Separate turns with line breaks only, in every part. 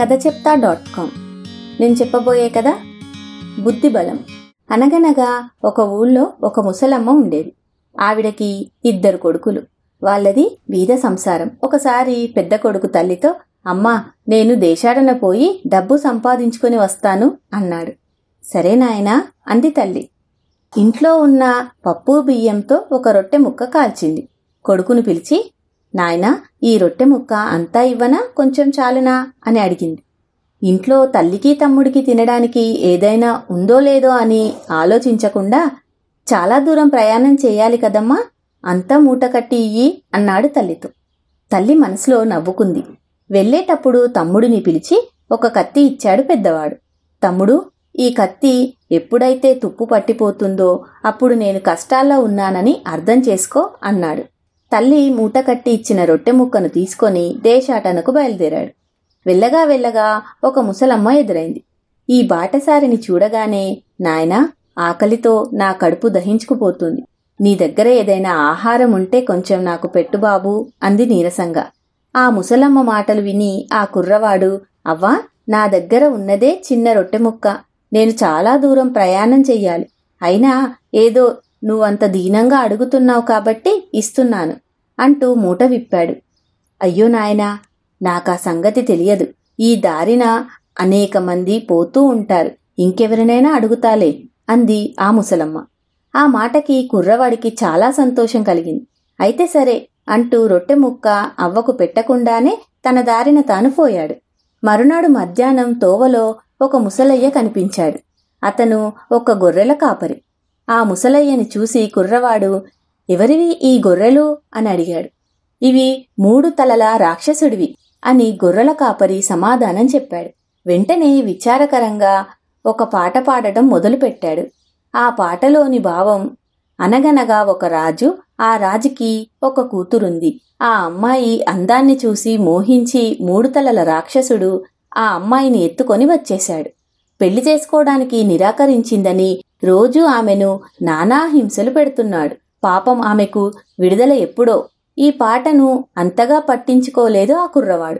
కథ చెప్తా dot com. నేను చెప్పబోయే కదా బుద్ధి బలం అనగనగా ఒక ఊళ్ళో ఒక ముసలమ్మ ఉండేది. ఆవిడకి ఇద్దరు కొడుకులు. వాళ్ళది వీధ సంసారం. ఒకసారి పెద్ద కొడుకు తల్లితో అమ్మా నేను దేశాడన పోయి డబ్బు సంపాదించుకుని వస్తాను అన్నాడు. సరే నాయనా అంది తల్లి. ఇంట్లో ఉన్న పప్పు బియ్యంతో ఒక రొట్టె ముక్క కాల్చింది. కొడుకును పిలిచి నాయనా ఈ రొట్టె ముక్క అంతా ఇవ్వనా? కొంచెం చాలునా? అని అడిగింది. ఇంట్లో తల్లికి తమ్ముడికి తినడానికి ఏదైనా ఉందో లేదో అని ఆలోచించకుండా చాలా దూరం ప్రయాణం చేయాలి కదమ్మా అంతా మూట కట్టి ఇయ్యి అన్నాడు తల్లితో. తల్లి మనసులో నవ్వుకుంది. వెళ్ళేటప్పుడు తమ్ముడిని పిలిచి ఒక కత్తి ఇచ్చాడు పెద్దవాడు. తమ్ముడు ఈ కత్తి ఎప్పుడైతే తుప్పు పట్టిపోతుందో అప్పుడు నేను కష్టాల్లో ఉన్నానని అర్థం చేసుకో అన్నాడు. తల్లి మూట కట్టి ఇచ్చిన రొట్టె ముక్కను తీసుకొని దేశాటనకు బయలుదేరాడు. వెళ్ళగా వెళ్ళగా ఒక ముసలమ్మ ఎదురైంది. ఈ బాటసారిని చూడగానే నాయనా ఆకలితో నా కడుపు దహించుకుపోతుంది. నీ దగ్గర ఏదైనా ఆహారం ఉంటే కొంచెం నాకు పెట్టు బాబూ అంది నీరసంగా. ఆ ముసలమ్మ మాటలు విని ఆ కుర్రవాడు అవ్వా నా దగ్గర ఉన్నదే చిన్న రొట్టె ముక్క. నేను చాలా దూరం ప్రయాణం చెయ్యాలి. అయినా ఏదో నువ్వంత దీనంగా అడుగుతున్నావు కాబట్టి ఇస్తున్నాను అంటూ మూట విప్పాడు. అయ్యో నాయనా నాకా సంగతి తెలియదు. ఈ దారిన అనేక మంది పోతూ ఉంటారు. ఇంకెవరినైనా అడుగుతాలే అంది ఆ ముసలమ్మ. ఆ మాటకి కుర్రవాడికి చాలా సంతోషం కలిగింది. అయితే సరే అంటూ రొట్టె ముక్క అవ్వకు పెట్టకుండానే తన దారిన తాను పోయాడు. మరునాడు మధ్యాహ్నం తోవలో ఒక ముసలయ్య కనిపించాడు. అతను ఒక గొర్రెల కాపరి. ఆ ముసలయ్యని చూసి కుర్రవాడు ఎవరివి ఈ గొర్రెలు? అని అడిగాడు. ఇవి మూడు తలల రాక్షసుడివి అని గొర్రెల కాపరి సమాధానం చెప్పాడు. వెంటనే విచారకరంగా ఒక పాట పాడటం మొదలుపెట్టాడు. ఆ పాటలోని భావం అనగనగా ఒక రాజు ఆ రాజుకి ఒక కూతురుంది. ఆ అమ్మాయి అందాన్ని చూసి మోహించి మూడు తలల రాక్షసుడు ఆ అమ్మాయిని ఎత్తుకొని వచ్చేశాడు. పెళ్ళి చేసుకోవడానికి నిరాకరించిందని రోజూ ఆమెను నానా హింసలు పెడుతున్నాడు. పాపం ఆమెకు విడుదల ఎప్పుడో. ఈ పాటను అంతగా పట్టించుకోలేదు ఆ కుర్రవాడు.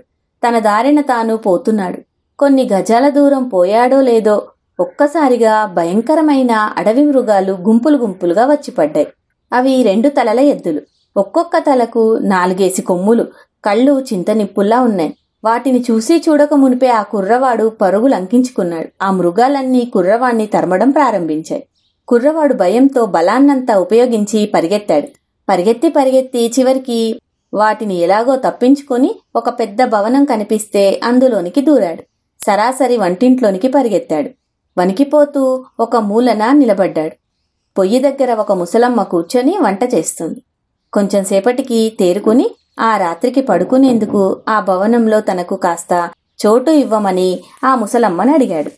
తన దారిన తాను పోతున్నాడు. కొన్ని గజాల దూరం పోయాడో లేదో ఒక్కసారిగా భయంకరమైన అడవి మృగాలు గుంపులు గుంపులుగా వచ్చిపడ్డాయి. అవి రెండు తలల ఎద్దులు. ఒక్కొక్క తలకు నాలుగేసి కొమ్ములు. కళ్ళు చింతనిప్పుల్లా ఉన్నాయి. వాటిని చూసి చూడక మునిపే ఆ కుర్రవాడు పరుగు లంకించుకున్నాడు ఆ మృగాలన్నీ కుర్రవాణ్ణి తరమడం ప్రారంభించాయి. కుర్రవాడు భయంతో బలాన్నంతా ఉపయోగించి పరిగెత్తాడు. పరిగెత్తి పరిగెత్తి చివరికి వాటిని ఎలాగో తప్పించుకొని ఒక పెద్ద భవనం కనిపిస్తే అందులోనికి దూరాడు. సరాసరి వంటింట్లోనికి పరిగెత్తాడు. వణికిపోతూ ఒక మూలన నిలబడ్డాడు. పొయ్యి దగ్గర ఒక ముసలమ్మ కూర్చొని వంట చేస్తుంది. కొంచెం సేపటికి తేరుకుని ఆ రాత్రికి పడుకునేందుకు ఆ భవనంలో తనకు కాస్త చోటు ఇవ్వమని ఆ ముసలమ్మని అడిగాడు.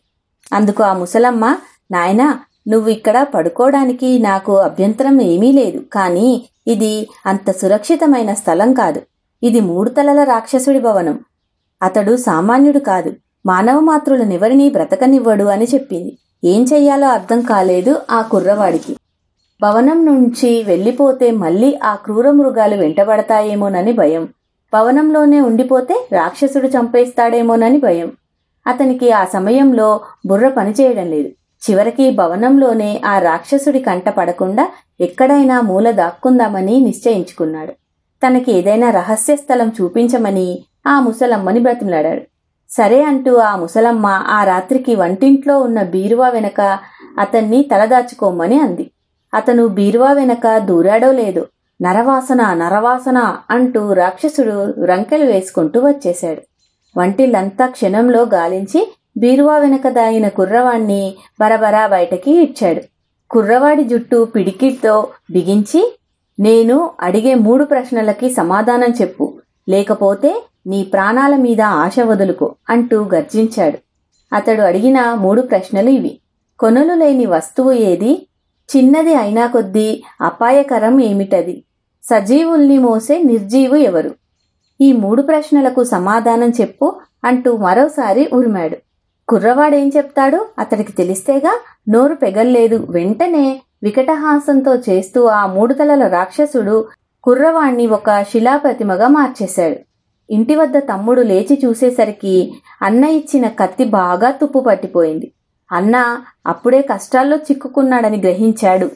అందుకు ఆ ముసలమ్మ నాయనా నువ్వు ఇక్కడ పడుకోవడానికి నాకు అభ్యంతరం ఏమీ లేదు కానీ ఇది అంత సురక్షితమైన స్థలం కాదు. ఇది మూడు తలల రాక్షసుడి భవనం. అతడు సామాన్యుడు కాదు. మానవ మాతృలనెవరినీ బ్రతకనివ్వడు అని చెప్పింది. ఏం చెయ్యాలో అర్థం కాలేదు ఆ కుర్రవాడికి. భవనం నుంచి వెళ్ళిపోతే మళ్ళీ ఆ క్రూర మృగాలు వెంటబడతాయేమోనని భయం. భవనంలోనే ఉండిపోతే రాక్షసుడు చంపేస్తాడేమోనని భయం. అతనికి ఆ సమయంలో బుర్ర పనిచేయడం లేదు. చివరికి భవనంలోనే ఆ రాక్షసుడి కంట పడకుండా ఎక్కడైనా మూల దాక్కుందామని నిశ్చయించుకున్నాడు. తనకి ఏదైనా రహస్య స్థలం చూపించమని ఆ ముసలమ్మని బ్రతిమలాడాడు. సరే అంటూ ఆ ముసలమ్మ ఆ రాత్రికి వంటింట్లో ఉన్న బీరువా వెనక అతన్ని తలదాచుకోమని అంది. అతను బీరువా వెనక దూరాడో లేదు. నరవాసన నరవాసన అంటూ రాక్షసుడు రంకెలు వేసుకుంటూ వచ్చేశాడు. వంటిల్లంతా క్షణంలో గాలించి బీరువా వెనక దాగిన కుర్రవాణ్ణి బరబరా బయటకి ఇచ్చాడు. కుర్రవాడి జుట్టు పిడికితో బిగించి నేను అడిగే మూడు ప్రశ్నలకి సమాధానం చెప్పు. లేకపోతే నీ ప్రాణాల మీద ఆశ వదులుకో అంటూ గర్జించాడు. అతడు అడిగిన మూడు ప్రశ్నలు ఇవి. కొనలు లేని వస్తువు ఏది? చిన్నది అయినా కొద్దీ అపాయకరం ఏమిటది? సజీవుల్ని మోసే నిర్జీవు ఎవరు? ఈ మూడు ప్రశ్నలకు సమాధానం చెప్పు అంటూ మరోసారి ఉరిమాడు. కుర్రవాడేం చెప్తాడు? అతడికి తెలిస్తేగా నోరు పెగల్లేదు. వెంటనే వికటహాసంతో చేస్తూ ఆ మూడు తలల రాక్షసుడు కుర్రవాణ్ణి ఒక శిలాప్రతిమగా మార్చేశాడు. ఇంటి వద్ద తమ్ముడు లేచి చూసేసరికి అన్న ఇచ్చిన కత్తి బాగా తుప్పు పట్టిపోయింది. అన్న అప్పుడే కష్టాల్లో చిక్కుకున్నాడని గ్రహించాడు.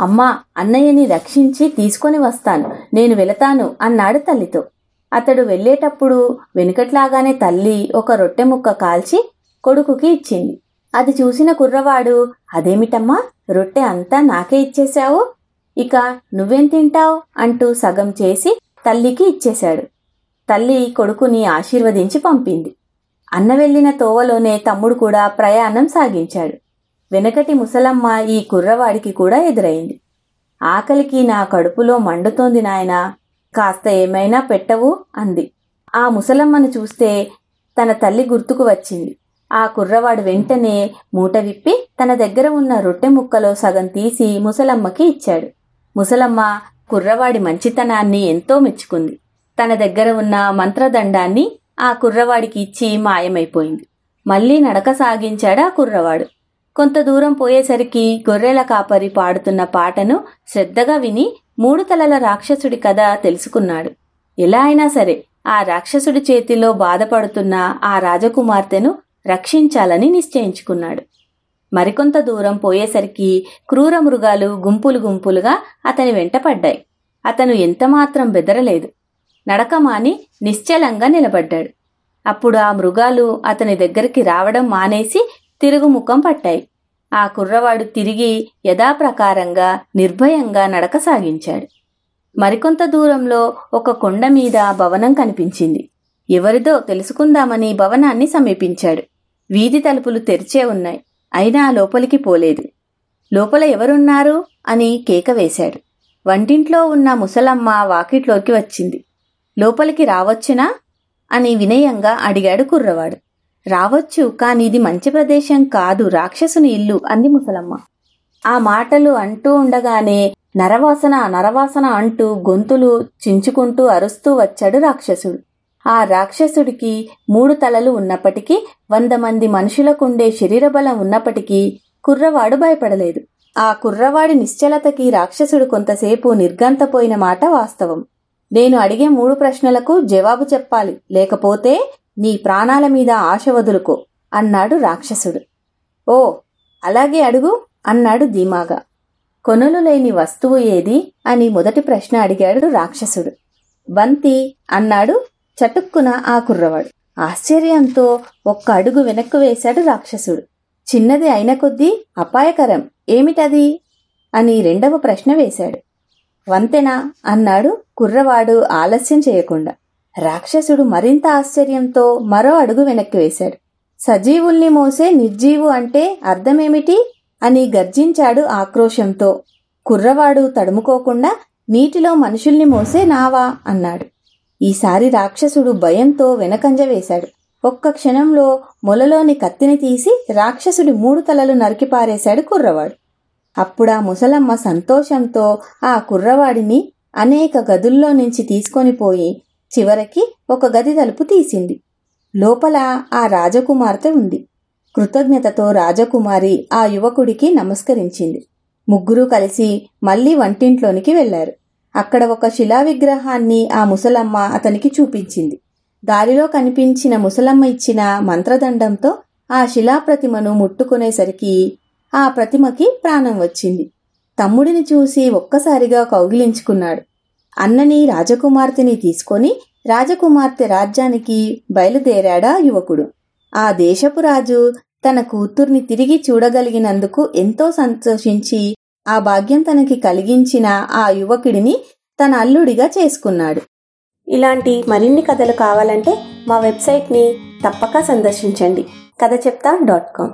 అమ్మా అన్నయ్యని రక్షించి తీసుకొని వస్తాను. నేను వెళతాను అన్నాడు తల్లితో. అతడు వెళ్ళేటప్పుడు వెనుకట్లాగానే తల్లి ఒక రొట్టె ముక్క కాల్చి కొడుకుకి ఇచ్చింది. అది చూసిన కుర్రవాడు అదేమిటమ్మా రొట్టె అంతా నాకే ఇచ్చేశావు? ఇక నువ్వేం తింటావు? అంటూ సగం చేసి తల్లికి ఇచ్చేశాడు. తల్లి కొడుకుని ఆశీర్వదించి పంపింది. అన్న వెళ్ళిన తోవలోనే తమ్ముడు కూడా ప్రయాణం సాగించాడు. వెనకటి ముసలమ్మ ఈ కుర్రవాడికి కూడా ఎదురైంది. ఆకలికి నా కడుపులో మండుతోంది నాయనా కాస్త ఏమైనా పెట్టవు అంది. ఆ ముసలమ్మను చూస్తే తన తల్లి గుర్తుకు వచ్చింది. ఆ కుర్రవాడు వెంటనే మూట విప్పి తన దగ్గర ఉన్న రొట్టె ముక్కలో సగం తీసి ముసలమ్మకి ఇచ్చాడు. ముసలమ్మ కుర్రవాడి మంచితనాన్ని ఎంతో మెచ్చుకుంది. తన దగ్గర ఉన్న మంత్రదండాన్ని ఆ కుర్రవాడికి ఇచ్చి మాయమైపోయింది. మళ్ళీ నడక సాగించాడు ఆ కుర్రవాడు. కొంత దూరం పోయేసరికి గొర్రెల కాపరి పాడుతున్న పాటను శ్రద్ధగా విని మూడు తలల రాక్షసుడి కథ తెలుసుకున్నాడు. ఎలా అయినా సరే ఆ రాక్షసుడి చేతిలో బాధపడుతున్న ఆ రాజకుమార్తెను రక్షించాలని నిశ్చయించుకున్నాడు. మరికొంత దూరం పోయేసరికి క్రూర మృగాలు గుంపులు గుంపులుగా అతని వెంటపడ్డాయి అతను ఎంతమాత్రం బెదరలేదు. నడకమాని నిశ్చలంగా నిలబడ్డాడు. అప్పుడు ఆ మృగాలు అతని దగ్గరికి రావడం మానేసి తిరుగుముఖం పట్టాయి. ఆ కుర్రవాడు తిరిగి యథాప్రకారంగా నిర్భయంగా నడక సాగించాడు. మరికొంత దూరంలో ఒక కొండ మీద భవనం కనిపించింది. ఎవరిదో తెలుసుకుందామని భవనాన్ని సమీపించాడు. వీధి తలుపులు తెరిచే ఉన్నాయి. అయినా లోపలికి పోలేదు. లోపల ఎవరున్నారు? అని కేక వేశాడు. వంటింట్లో ఉన్న ముసలమ్మ వాకిట్లోకి వచ్చింది. లోపలికి రావచ్చునా? అని వినయంగా అడిగాడు కుర్రవాడు. రావచ్చు కాని ఇది మంచి ప్రదేశం కాదు రాక్షసుని ఇల్లు అంది ముసలమ్మ. ఆ మాటలు అంటూ ఉండగానే నరవాసన నరవాసన అంటూ గొంతులు చించుకుంటూ అరుస్తూ వచ్చాడు రాక్షసుడు. ఆ రాక్షసుడికి మూడు తలలు ఉన్నప్పటికీ వంద మంది మనుషులకుండే శరీరబలం ఉన్నప్పటికీ కుర్రవాడు భయపడలేదు. ఆ కుర్రవాడి నిశ్చలతకి రాక్షసుడు కొంతసేపు నిర్గంతపోయిన మాట వాస్తవం. నేను అడిగే మూడు ప్రశ్నలకు జవాబు చెప్పాలి. లేకపోతే నీ ప్రాణాల మీద ఆశ వదులుకో అన్నాడు రాక్షసుడు. ఓ అలాగే అడుగు అన్నాడు ధీమాగా కొనులు లేని వస్తువు ఏది అని మొదటి ప్రశ్న అడిగాడు రాక్షసుడు. బంతి అన్నాడు చటుక్కున ఆ కుర్రవాడు. ఆశ్చర్యంతో ఒక్క అడుగు వెనక్కు వేశాడు రాక్షసుడు. చిన్నది అయిన కొద్దీ అపాయకరం ఏమిటది? అని రెండవ ప్రశ్న వేశాడు. వంతెనా అన్నాడు కుర్రవాడు ఆలస్యం చేయకుండా రాక్షసుడు మరింత ఆశ్చర్యంతో మరో అడుగు వెనక్కి వేశాడు. సజీవుల్ని మోసే నిర్జీవు అంటే అర్థమేమిటి? అని గర్జించాడు ఆక్రోశంతో. కుర్రవాడు తడుముకోకుండా నీటిలో మనుషుల్ని మోసే నావా అన్నాడు. ఈసారి రాక్షసుడు భయంతో వెనకంజ వేశాడు. ఒక్క క్షణంలో మొలలోని కత్తిని తీసి రాక్షసుడి మూడు తలలు నరికిపారేశాడు కుర్రవాడు. అప్పుడా ముసలమ్మ సంతోషంతో ఆ కుర్రవాడిని అనేక గదుల్లో నుంచి తీసుకొని పోయి చివరికి ఒక గది తలుపు తీసింది. లోపల ఆ రాజకుమార్తె ఉంది. కృతజ్ఞతతో రాజకుమారి ఆ యువకుడికి నమస్కరించింది. ముగ్గురూ కలిసి మళ్ళీ వంటింట్లోనికి వెళ్ళారు అక్కడ ఒక శిలా విగ్రహాన్ని ఆ ముసలమ్మ అతనికి చూపించింది. దారిలో కనిపించిన ముసలమ్మ ఇచ్చిన మంత్రదండంతో ఆ శిలాప్రతిమను ముట్టుకునేసరికి ఆ ప్రతిమకి ప్రాణం వచ్చింది. తమ్ముడిని చూసి ఒక్కసారిగా కౌగిలించుకున్నాడు. అన్నని రాజకుమార్తెని తీసుకొని రాజకుమార్తె రాజ్యానికి బయలుదేరాడా యువకుడు. ఆ దేశపు రాజు తన కూతుర్ని తిరిగి చూడగలిగినందుకు ఎంతో సంతోషించి ఆ భాగ్యం తనకి కలిగించిన ఆ యువకుడిని తన అల్లుడిగా చేసుకున్నాడు. ఇలాంటి మరిన్ని కథలు కావాలంటే మా వెబ్సైట్ని తప్పక సందర్శించండి. కథ చెప్తా డాట్ కామ్.